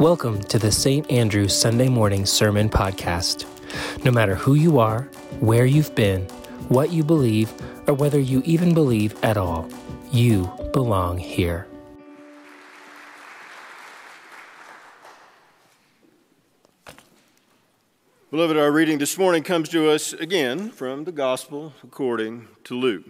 Welcome to the St. Andrew Sunday Morning Sermon Podcast. No matter who you are, where you've been, what you believe, or whether you even believe at all, you belong here. Beloved, our reading this morning comes to us again from the Gospel according to Luke.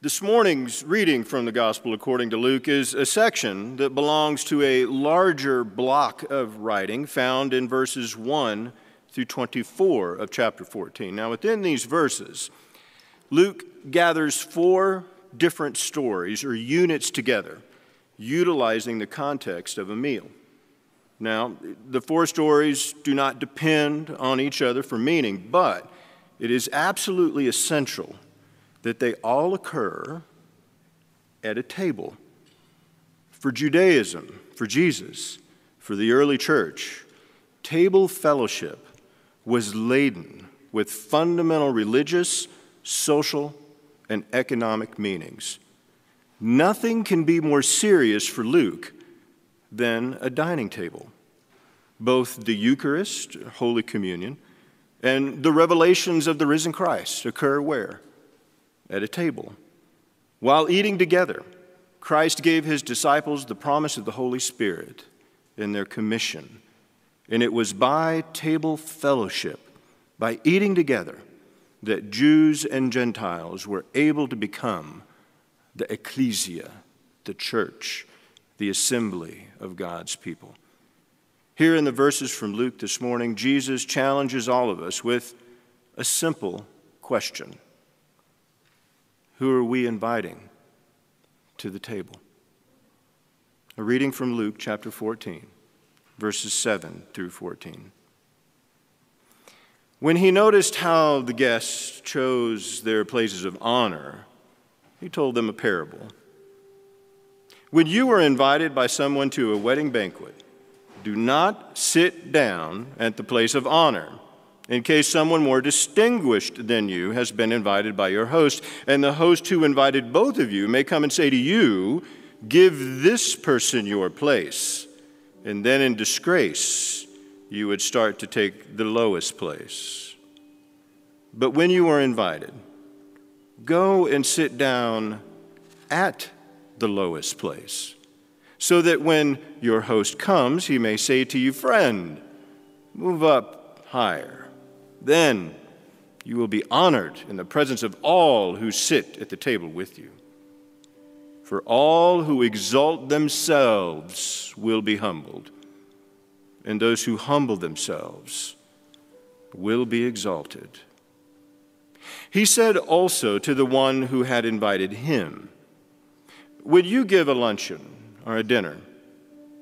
This morning's reading from the Gospel according to Luke is a section that belongs to a larger block of writing found in verses 1 through 24 of chapter 14. Now, within these verses, Luke gathers four different stories or units together, utilizing the context of a meal. Now, the four stories do not depend on each other for meaning, but it is absolutely essential that they all occur at a table. For Judaism, for Jesus, for the early church, table fellowship was laden with fundamental religious, social, and economic meanings. Nothing can be more serious for Luke than a dining table. Both the Eucharist, Holy Communion, and the revelations of the risen Christ occur where? At a table. While eating together, Christ gave his disciples the promise of the Holy Spirit in their commission. And it was by table fellowship, by eating together, that Jews and Gentiles were able to become the ecclesia, the church, the assembly of God's people. Here in the verses from Luke this morning, Jesus challenges all of us with a simple question who are we inviting to the table? A reading from Luke chapter 14, verses 7 through 14. When he noticed how the guests chose their places of honor, he told them a parable. When you are invited by someone to a wedding banquet, do not sit down at the place of honor in case someone more distinguished than you has been invited by your host, and the host who invited both of you may come and say to you, Give this person your place. And then in disgrace, you would start to take the lowest place. But when you are invited, go and sit down at the lowest place, so that when your host comes, he may say to you, Friend, move up higher. Then you will be honored in the presence of all who sit at the table with you. For all who exalt themselves will be humbled, and those who humble themselves will be exalted. He said also to the one who had invited him, Would you give a luncheon or a dinner?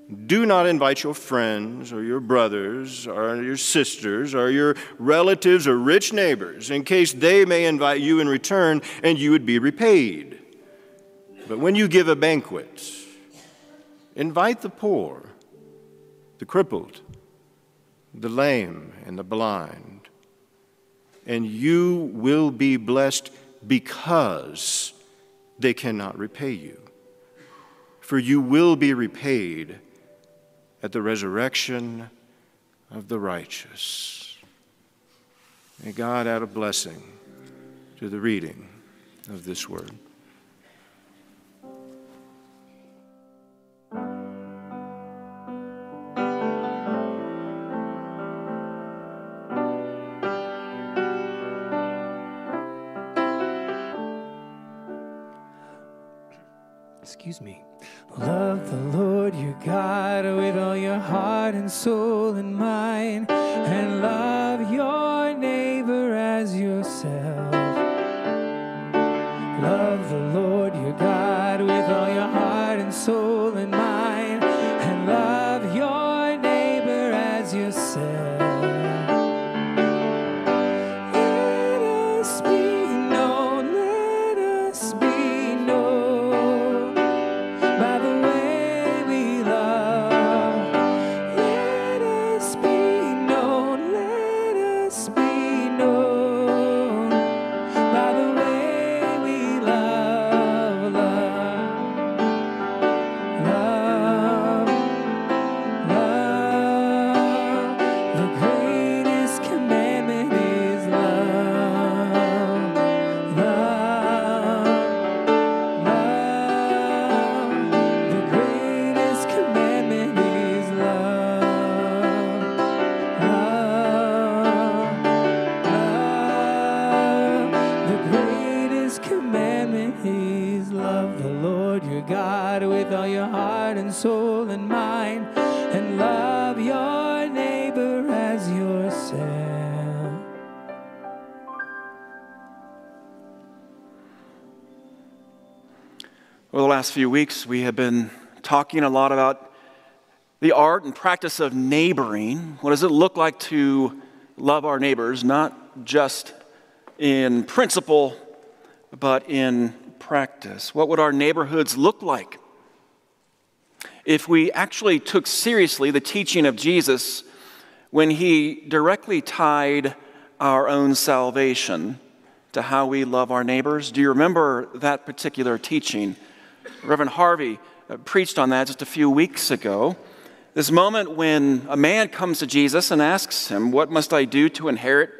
Do not invite your friends or your brothers or your sisters or your relatives or rich neighbors in case they may invite you in return and you would be repaid. But when you give a banquet, invite the poor, the crippled, the lame, and the blind, and you will be blessed because they cannot repay you. For you will be repaid at the resurrection of the righteous. May God add a blessing to the reading of this word. Excuse me. Heart and soul and mind, and love your neighbor as yourself. Love the Lord your God your God with all your heart and soul and mind, and love your neighbor as yourself. Over the last few weeks, we have been talking a lot about the art and practice of neighboring. What does it look like to love our neighbors, not just in principle, but in practice? What would our neighborhoods look like if we actually took seriously the teaching of Jesus when he directly tied our own salvation to how we love our neighbors? Do you remember that particular teaching? Reverend Harvey uh, preached on that just a few weeks ago. This moment when a man comes to Jesus and asks him, What must I do to inherit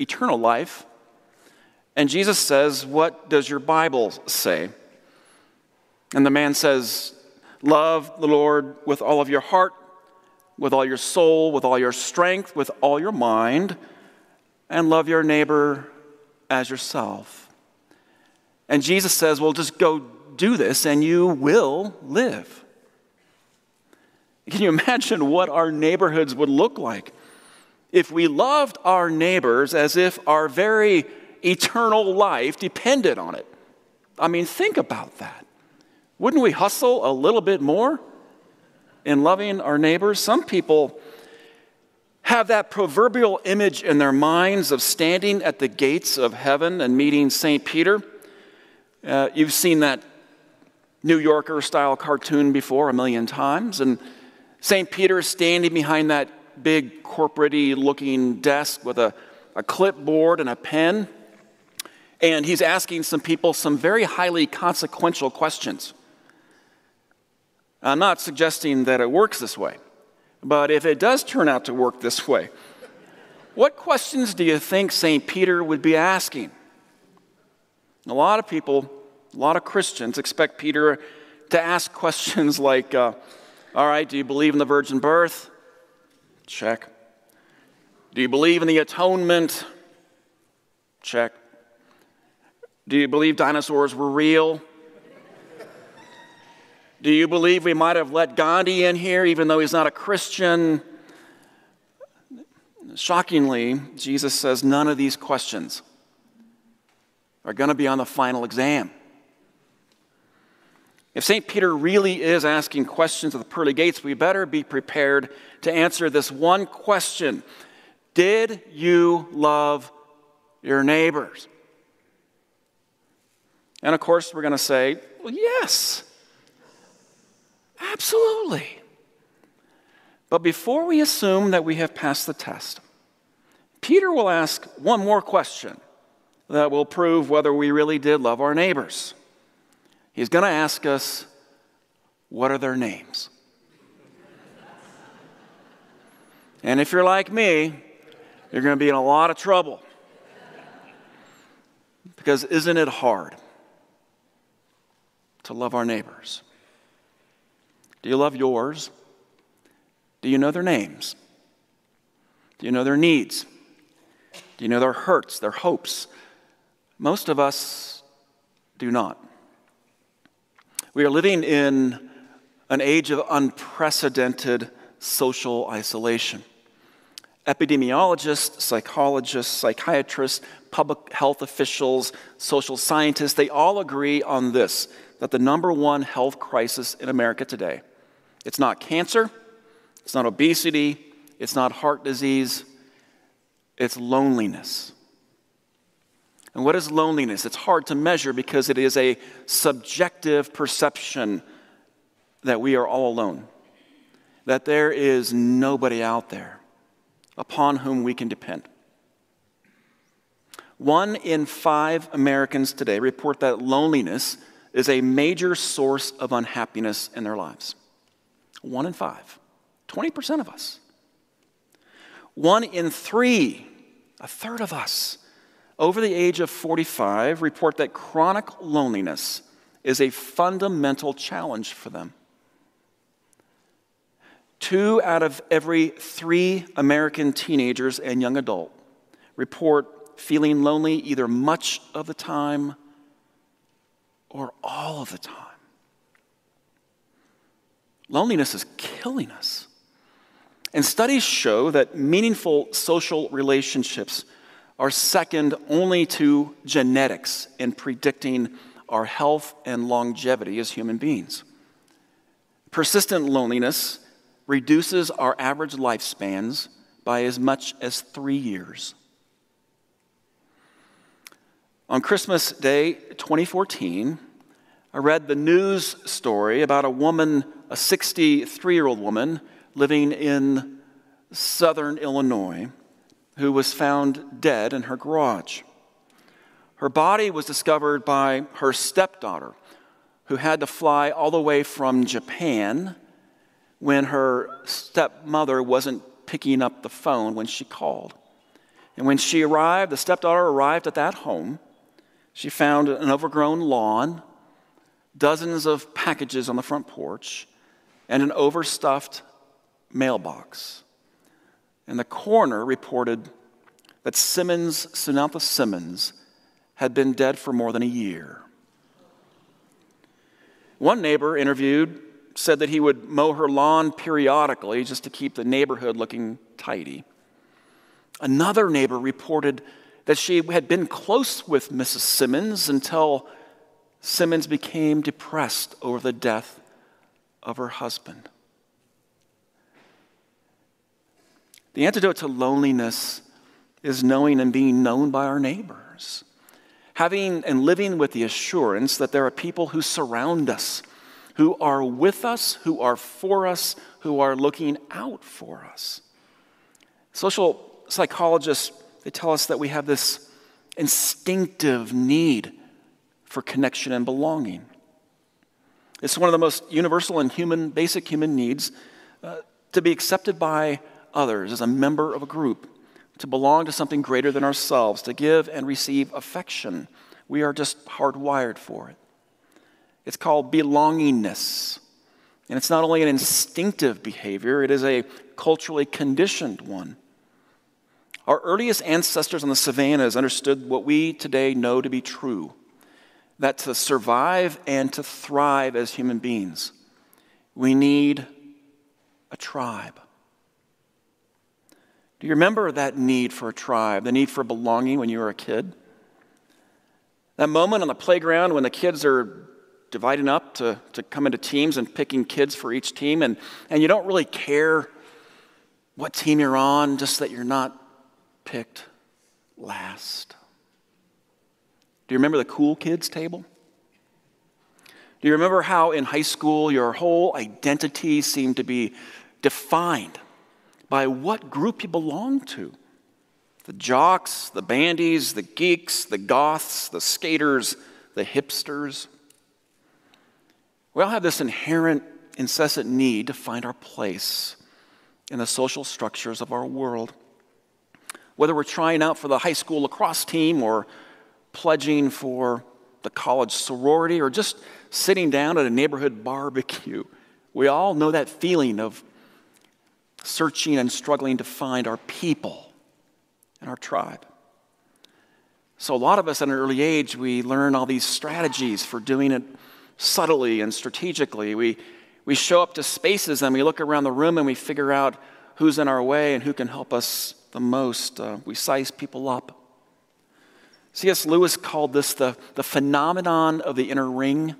eternal life? And Jesus says, What does your Bible say? And the man says, Love the Lord with all of your heart, with all your soul, with all your strength, with all your mind, and love your neighbor as yourself. And Jesus says, Well, just go do this and you will live. Can you imagine what our neighborhoods would look like if we loved our neighbors as if our very eternal life depended on it. I mean, think about that. Wouldn't we hustle a little bit more in loving our neighbors? Some people have that proverbial image in their minds of standing at the gates of heaven and meeting St. Peter. Uh, you've seen that New Yorker style cartoon before a million times. And St. Peter is standing behind that big corporate looking desk with a, a clipboard and a pen. And he's asking some people some very highly consequential questions. I'm not suggesting that it works this way, but if it does turn out to work this way, what questions do you think St. Peter would be asking? A lot of people, a lot of Christians expect Peter to ask questions like, uh, All right, do you believe in the virgin birth? Check. Do you believe in the atonement? Check. Do you believe dinosaurs were real? Do you believe we might have let Gandhi in here even though he's not a Christian? Shockingly, Jesus says none of these questions are going to be on the final exam. If St. Peter really is asking questions at the pearly gates, we better be prepared to answer this one question Did you love your neighbors? And of course, we're going to say, well, yes, absolutely. But before we assume that we have passed the test, Peter will ask one more question that will prove whether we really did love our neighbors. He's going to ask us, what are their names? and if you're like me, you're going to be in a lot of trouble. Because isn't it hard? To love our neighbors? Do you love yours? Do you know their names? Do you know their needs? Do you know their hurts, their hopes? Most of us do not. We are living in an age of unprecedented social isolation. Epidemiologists, psychologists, psychiatrists, public health officials, social scientists, they all agree on this that the number one health crisis in America today. It's not cancer, it's not obesity, it's not heart disease, it's loneliness. And what is loneliness? It's hard to measure because it is a subjective perception that we are all alone, that there is nobody out there upon whom we can depend. One in five Americans today report that loneliness is a major source of unhappiness in their lives. One in five, 20% of us. One in three, a third of us, over the age of 45 report that chronic loneliness is a fundamental challenge for them. Two out of every three American teenagers and young adult report feeling lonely either much of the time or all of the time. Loneliness is killing us. And studies show that meaningful social relationships are second only to genetics in predicting our health and longevity as human beings. Persistent loneliness reduces our average lifespans by as much as three years. On Christmas Day 2014, I read the news story about a woman, a 63 year old woman living in southern Illinois, who was found dead in her garage. Her body was discovered by her stepdaughter, who had to fly all the way from Japan when her stepmother wasn't picking up the phone when she called. And when she arrived, the stepdaughter arrived at that home. She found an overgrown lawn, dozens of packages on the front porch, and an overstuffed mailbox. And the coroner reported that Simmons, Samantha Simmons, had been dead for more than a year. One neighbor interviewed said that he would mow her lawn periodically just to keep the neighborhood looking tidy. Another neighbor reported that she had been close with Mrs. Simmons until Simmons became depressed over the death of her husband. The antidote to loneliness is knowing and being known by our neighbors having and living with the assurance that there are people who surround us, who are with us, who are for us, who are looking out for us. Social psychologists, they tell us that we have this instinctive need for connection and belonging. It's one of the most universal and human, basic human needs uh, to be accepted by others as a member of a group to belong to something greater than ourselves, to give and receive affection. We are just hardwired for it. It's called belongingness. And it's not only an instinctive behavior, it is a culturally conditioned one. Our earliest ancestors on the savannas understood what we today know to be true that to survive and to thrive as human beings, we need a tribe. Do you remember that need for a tribe, the need for belonging when you were a kid? That moment on the playground when the kids are dividing up to, to come into teams and picking kids for each team, and, and you don't really care what team you're on, just that you're not picked last. Do you remember the cool kids table? Do you remember how in high school your whole identity seemed to be defined by what group you belonged to. The jocks, the bandies, the geeks, the goths, the skaters, the hipsters. We all have this inherent, incessant need to find our place in the social structures of our world. Whether we're trying out for the high school lacrosse team or pledging for the college sorority or just sitting down at a neighborhood barbecue, we all know that feeling of searching and struggling to find our people and our tribe. So, a lot of us at an early age, we learn all these strategies for doing it subtly and strategically. We, we show up to spaces and we look around the room and we figure out who's in our way and who can help us the most. Uh, we size people up. C.S. Lewis called this the, the phenomenon of the inner ring.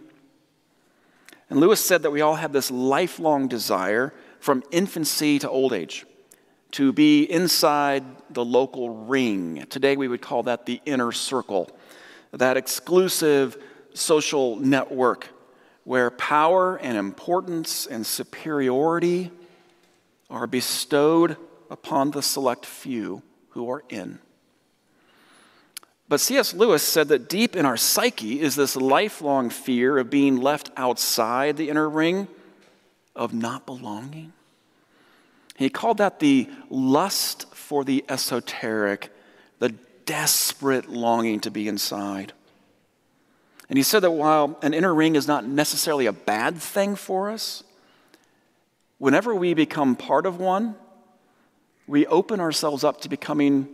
And Lewis said that we all have this lifelong desire from infancy to old age, to be inside the local ring. Today we would call that the inner circle, that exclusive social network where power and importance and superiority are bestowed upon the select few who are in. But C.S. Lewis said that deep in our psyche is this lifelong fear of being left outside the inner ring, of not belonging. He called that the lust for the esoteric, the desperate longing to be inside. And he said that while an inner ring is not necessarily a bad thing for us, whenever we become part of one, we open ourselves up to becoming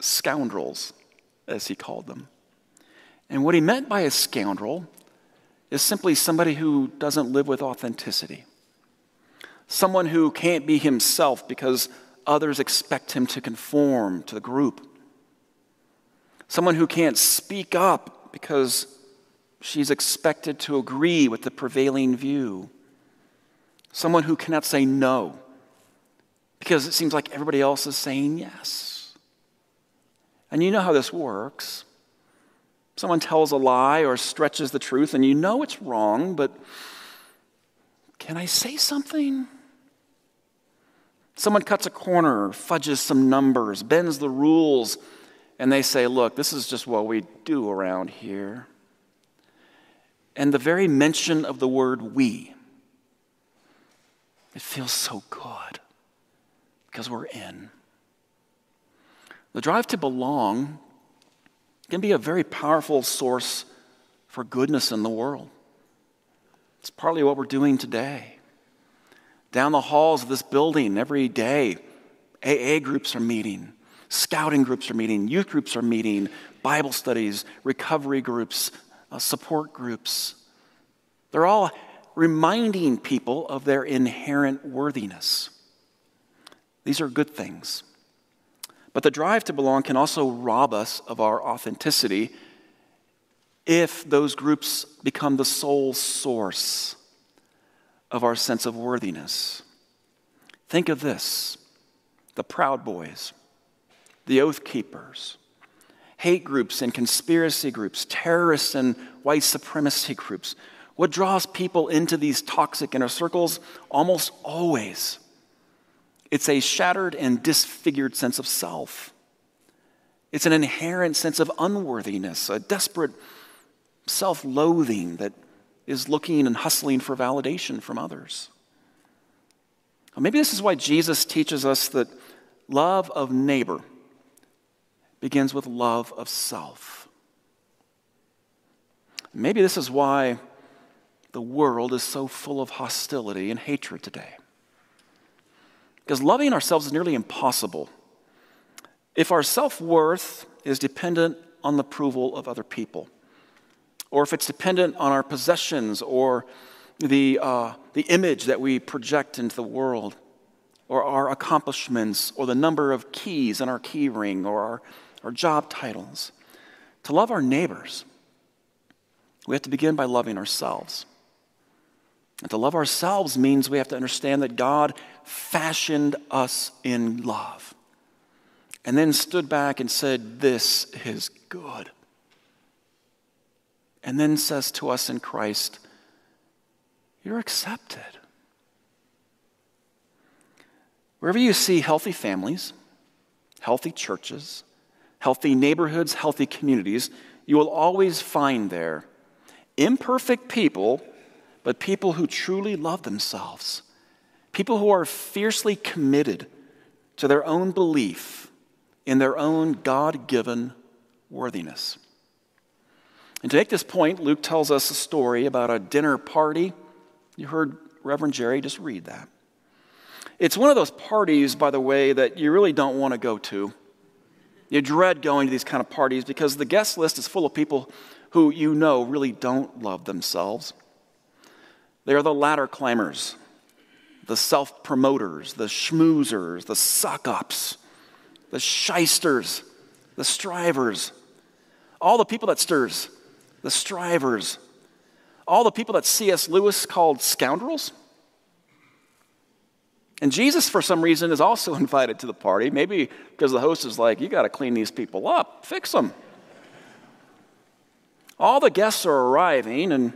scoundrels, as he called them. And what he meant by a scoundrel is simply somebody who doesn't live with authenticity. Someone who can't be himself because others expect him to conform to the group, someone who can't speak up because she's expected to agree with the prevailing view, someone who cannot say no because it seems like everybody else is saying yes. And you know how this works. Someone tells a lie or stretches the truth, and you know it's wrong, but can I say something? Someone cuts a corner, fudges some numbers, bends the rules, and they say, Look, this is just what we do around here. And the very mention of the word we, it feels so good because we're in. The drive to belong can be a very powerful source for goodness in the world. It's partly what we're doing today. Down the halls of this building every day, AA groups are meeting, scouting groups are meeting, youth groups are meeting, Bible studies, recovery groups, uh, support groups. They're all reminding people of their inherent worthiness. These are good things. But the drive to belong can also rob us of our authenticity if those groups become the sole source of our sense of worthiness. Think of this the Proud Boys, the Oath Keepers, hate groups and conspiracy groups, terrorists and white supremacy groups. What draws people into these toxic inner circles? Almost always it's a shattered and disfigured sense of self. It's an inherent sense of unworthiness, a desperate self loathing that is looking and hustling for validation from others. maybe this is why Jesus teaches us that love of neighbor begins with love of self. Maybe this is why the world is so full of hostility and hatred today. Because loving ourselves is nearly impossible if our self worth is dependent on the approval of other people, or if it's dependent on our possessions or the, uh, the image that we project into the world, or our accomplishments, or the number of keys in our key ring, or our, our job titles. To love our neighbors, we have to begin by loving ourselves. And to love ourselves means we have to understand that God fashioned us in love and then stood back and said, This is good. And then says to us in Christ, You're accepted. Wherever you see healthy families, healthy churches, healthy neighborhoods, healthy communities, you will always find there imperfect people but people who truly love themselves, people who are fiercely committed to their own belief in their own God given worthiness. And to make this point, Luke tells us a story about a dinner party. You heard Reverend Jerry just read that. It's one of those parties, by the way, that you really don't want to go to. You dread going to these kind of parties because the guest list is full of people who you know really don't love themselves. They are the ladder climbers, the self promoters, the schmoozers, the suck ups, the shysters, the strivers, all the people that stirs, the strivers, all the people that C.S. Lewis called scoundrels. And Jesus, for some reason, is also invited to the party, maybe because the host is like, you got to clean these people up, fix them. All the guests are arriving, and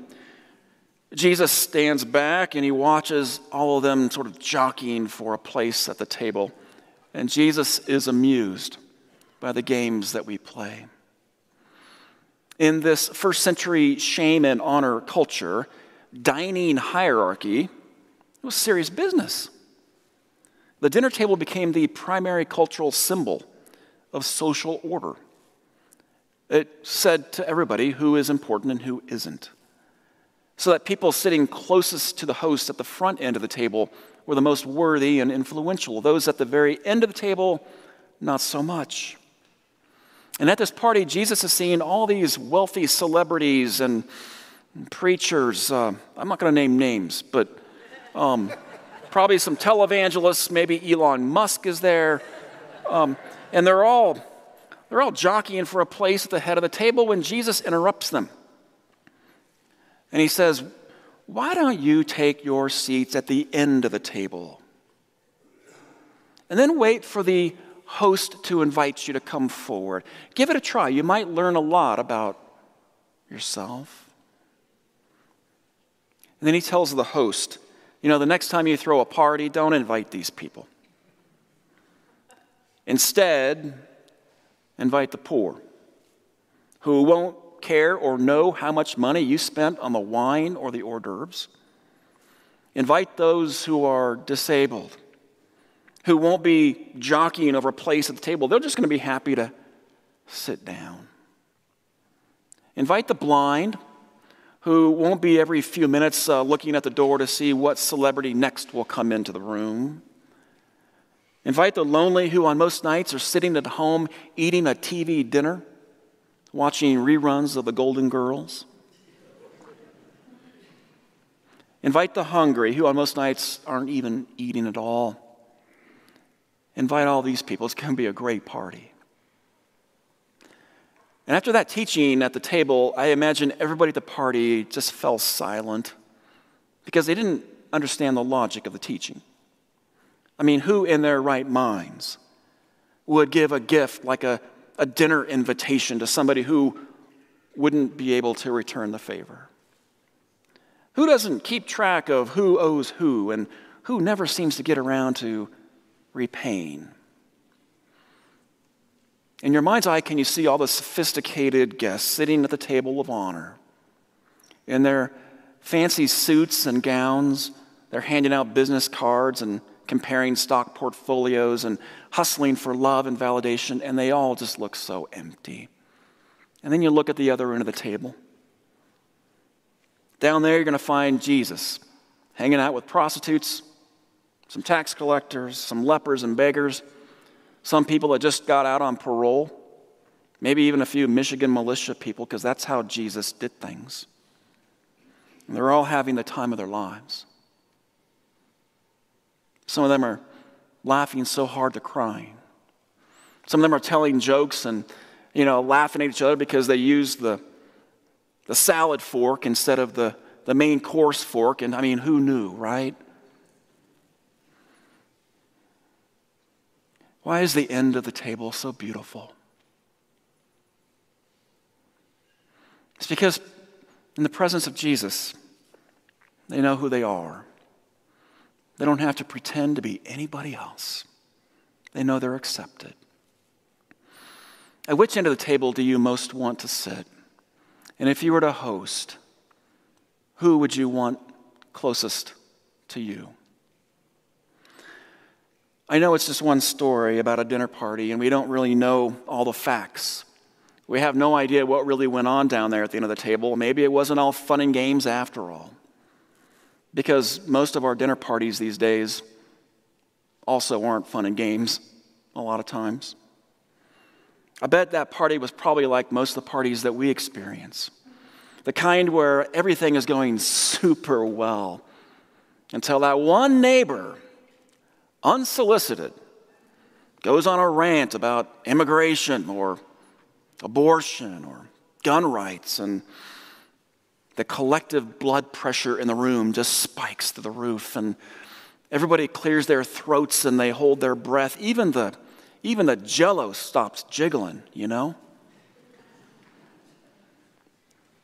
Jesus stands back and he watches all of them sort of jockeying for a place at the table. And Jesus is amused by the games that we play. In this first century shame and honor culture, dining hierarchy was serious business. The dinner table became the primary cultural symbol of social order. It said to everybody who is important and who isn't so that people sitting closest to the host at the front end of the table were the most worthy and influential. Those at the very end of the table, not so much. And at this party, Jesus is seeing all these wealthy celebrities and preachers. Uh, I'm not going to name names, but um, probably some televangelists, maybe Elon Musk is there. Um, and they're all, they're all jockeying for a place at the head of the table when Jesus interrupts them. And he says, Why don't you take your seats at the end of the table? And then wait for the host to invite you to come forward. Give it a try. You might learn a lot about yourself. And then he tells the host, you know, the next time you throw a party, don't invite these people. Instead, invite the poor who won't care or know how much money you spent on the wine or the hors d'oeuvres. Invite those who are disabled, who won't be jockeying over a place at the table. They're just going to be happy to sit down. Invite the blind, who won't be every few minutes uh, looking at the door to see what celebrity next will come into the room. Invite the lonely who, on most nights, are sitting at home eating a TV dinner, watching reruns of the Golden Girls. Invite the hungry who, on most nights, aren't even eating at all. Invite all these people. It's going to be a great party. And after that teaching at the table, I imagine everybody at the party just fell silent because they didn't understand the logic of the teaching. I mean, who in their right minds would give a gift like a, a dinner invitation to somebody who wouldn't be able to return the favor? Who doesn't keep track of who owes who and who never seems to get around to repaying? In your mind's eye, can you see all the sophisticated guests sitting at the table of honor? In their fancy suits and gowns, they're handing out business cards and comparing stock portfolios and hustling for love and validation, and they all just look so empty. And then you look at the other end of the table. Down there, you're going to find Jesus hanging out with prostitutes, some tax collectors, some lepers and beggars some people that just got out on parole, maybe even a few Michigan militia people, because that's how Jesus did things. And they're all having the time of their lives. Some of them are laughing so hard they're crying. Some of them are telling jokes and, you know, laughing at each other because they use the, the salad fork instead of the, the main course fork. And I mean, who knew, right? Why is the end of the table so beautiful? It's because in the presence of Jesus, they know who they are. They don't have to pretend to be anybody else. They know they're accepted. At which end of the table do you most want to sit? And if you were to host, who would you want closest to you? I know it's just one story about a dinner party, and we don't really know all the facts. We have no idea what really went on down there at the end of the table. Maybe it wasn't all fun and games after all. Because most of our dinner parties these days also aren't fun and games a lot of times. I bet that party was probably like most of the parties that we experience the kind where everything is going super well until that one neighbor unsolicited, goes on a rant about immigration or abortion or gun rights, and the collective blood pressure in the room just spikes to the roof, and everybody clears their throats and they hold their breath. Even the, even the jello stops jiggling, you know?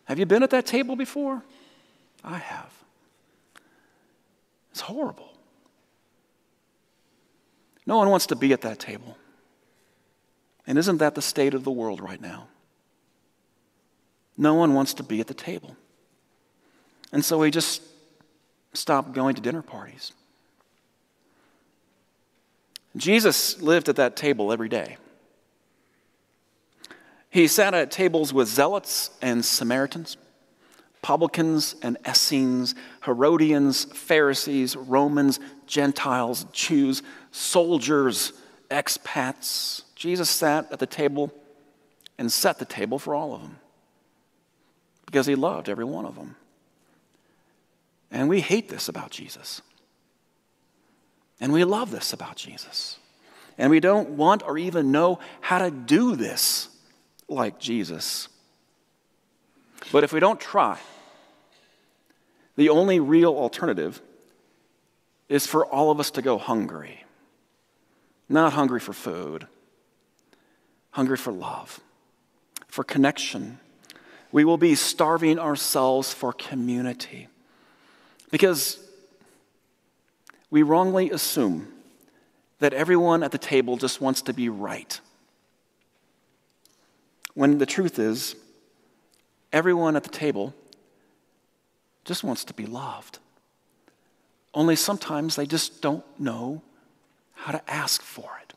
Have you been at that table before? I have. It's horrible. No one wants to be at that table. And isn't that the state of the world right now? No one wants to be at the table. And so we just stopped going to dinner parties. Jesus lived at that table every day. He sat at tables with zealots and Samaritans, publicans and Essenes, Herodians, Pharisees, Romans, Gentiles, Jews, soldiers, expats. Jesus sat at the table and set the table for all of them because he loved every one of them. And we hate this about Jesus. And we love this about Jesus. And we don't want or even know how to do this like Jesus. But if we don't try, the only real alternative is for all of us to go hungry. Not hungry for food, hungry for love, for connection. We will be starving ourselves for community because we wrongly assume that everyone at the table just wants to be right. When the truth is, everyone at the table just wants to be loved. Only sometimes they just don't know how to ask for it.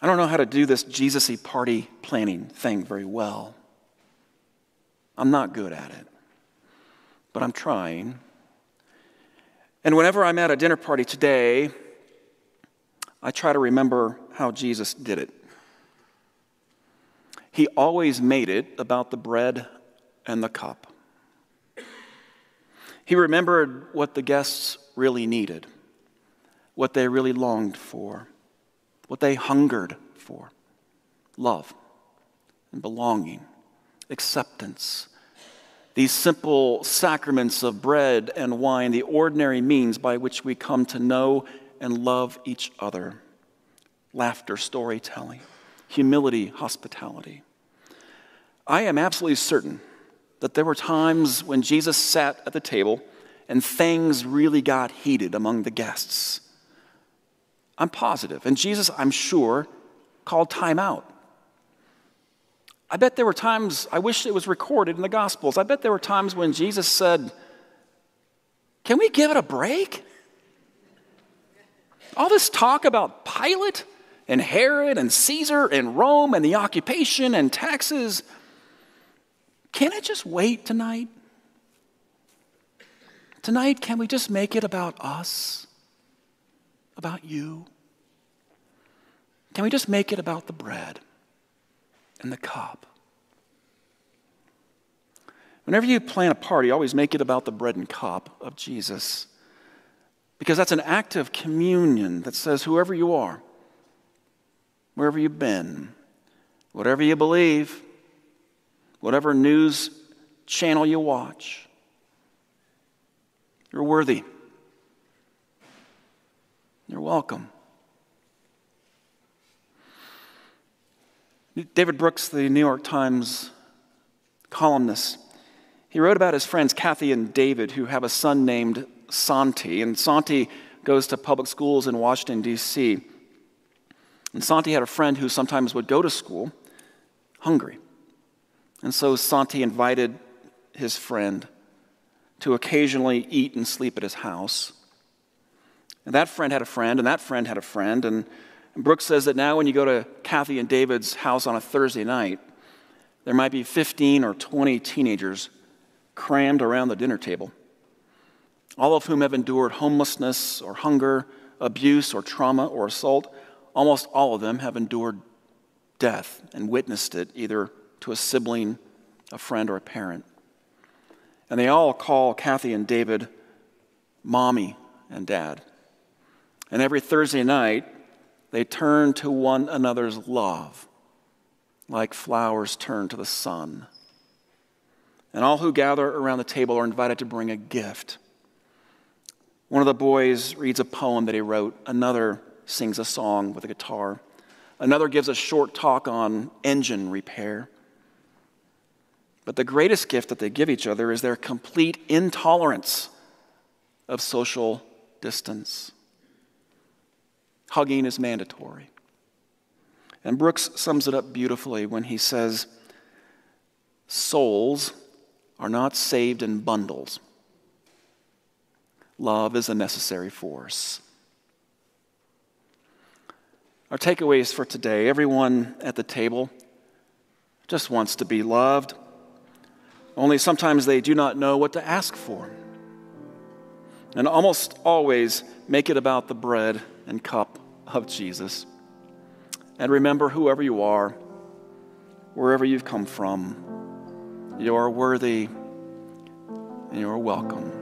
I don't know how to do this Jesus y party planning thing very well. I'm not good at it, but I'm trying. And whenever I'm at a dinner party today, I try to remember how Jesus did it. He always made it about the bread and the cup. He remembered what the guests really needed, what they really longed for, what they hungered for love and belonging, acceptance. These simple sacraments of bread and wine, the ordinary means by which we come to know and love each other laughter, storytelling, humility, hospitality. I am absolutely certain that there were times when Jesus sat at the table and things really got heated among the guests. I'm positive. And Jesus, I'm sure, called time out. I bet there were times, I wish it was recorded in the Gospels. I bet there were times when Jesus said, Can we give it a break? All this talk about Pilate and Herod and Caesar and Rome and the occupation and taxes. Can it just wait tonight? Tonight, can we just make it about us? About you? Can we just make it about the bread and the cup? Whenever you plan a party, always make it about the bread and cup of Jesus. Because that's an act of communion that says, whoever you are, wherever you've been, whatever you believe, whatever news channel you watch. You're worthy. You're welcome. David Brooks, the New York Times columnist, he wrote about his friends Kathy and David, who have a son named Santi. And Santi goes to public schools in Washington, D.C. And Santi had a friend who sometimes would go to school hungry. And so Santi invited his friend to occasionally eat and sleep at his house. And that friend had a friend, and that friend had a friend. And, Brooks says that now when you go to Kathy and David's house on a Thursday night, there might be 15 or 20 teenagers crammed around the dinner table, all of whom have endured homelessness or hunger, abuse or trauma or assault. Almost all of them have endured death and witnessed it either to a sibling, a friend, or a parent. And they all call Kathy and David mommy and dad. And every Thursday night, they turn to one another's love, like flowers turn to the sun. And all who gather around the table are invited to bring a gift. One of the boys reads a poem that he wrote, another sings a song with a guitar, another gives a short talk on engine repair. But the greatest gift that they give each other is their complete intolerance of social distance. Hugging is mandatory. And Brooks sums it up beautifully when he says, Souls are not saved in bundles. Love is a necessary force. Our takeaways for today everyone at the table just wants to be loved only sometimes they do not know what to ask for. And almost always make it about the bread and cup of Jesus. And remember, whoever you are, wherever you've come from, you are worthy and you are welcome.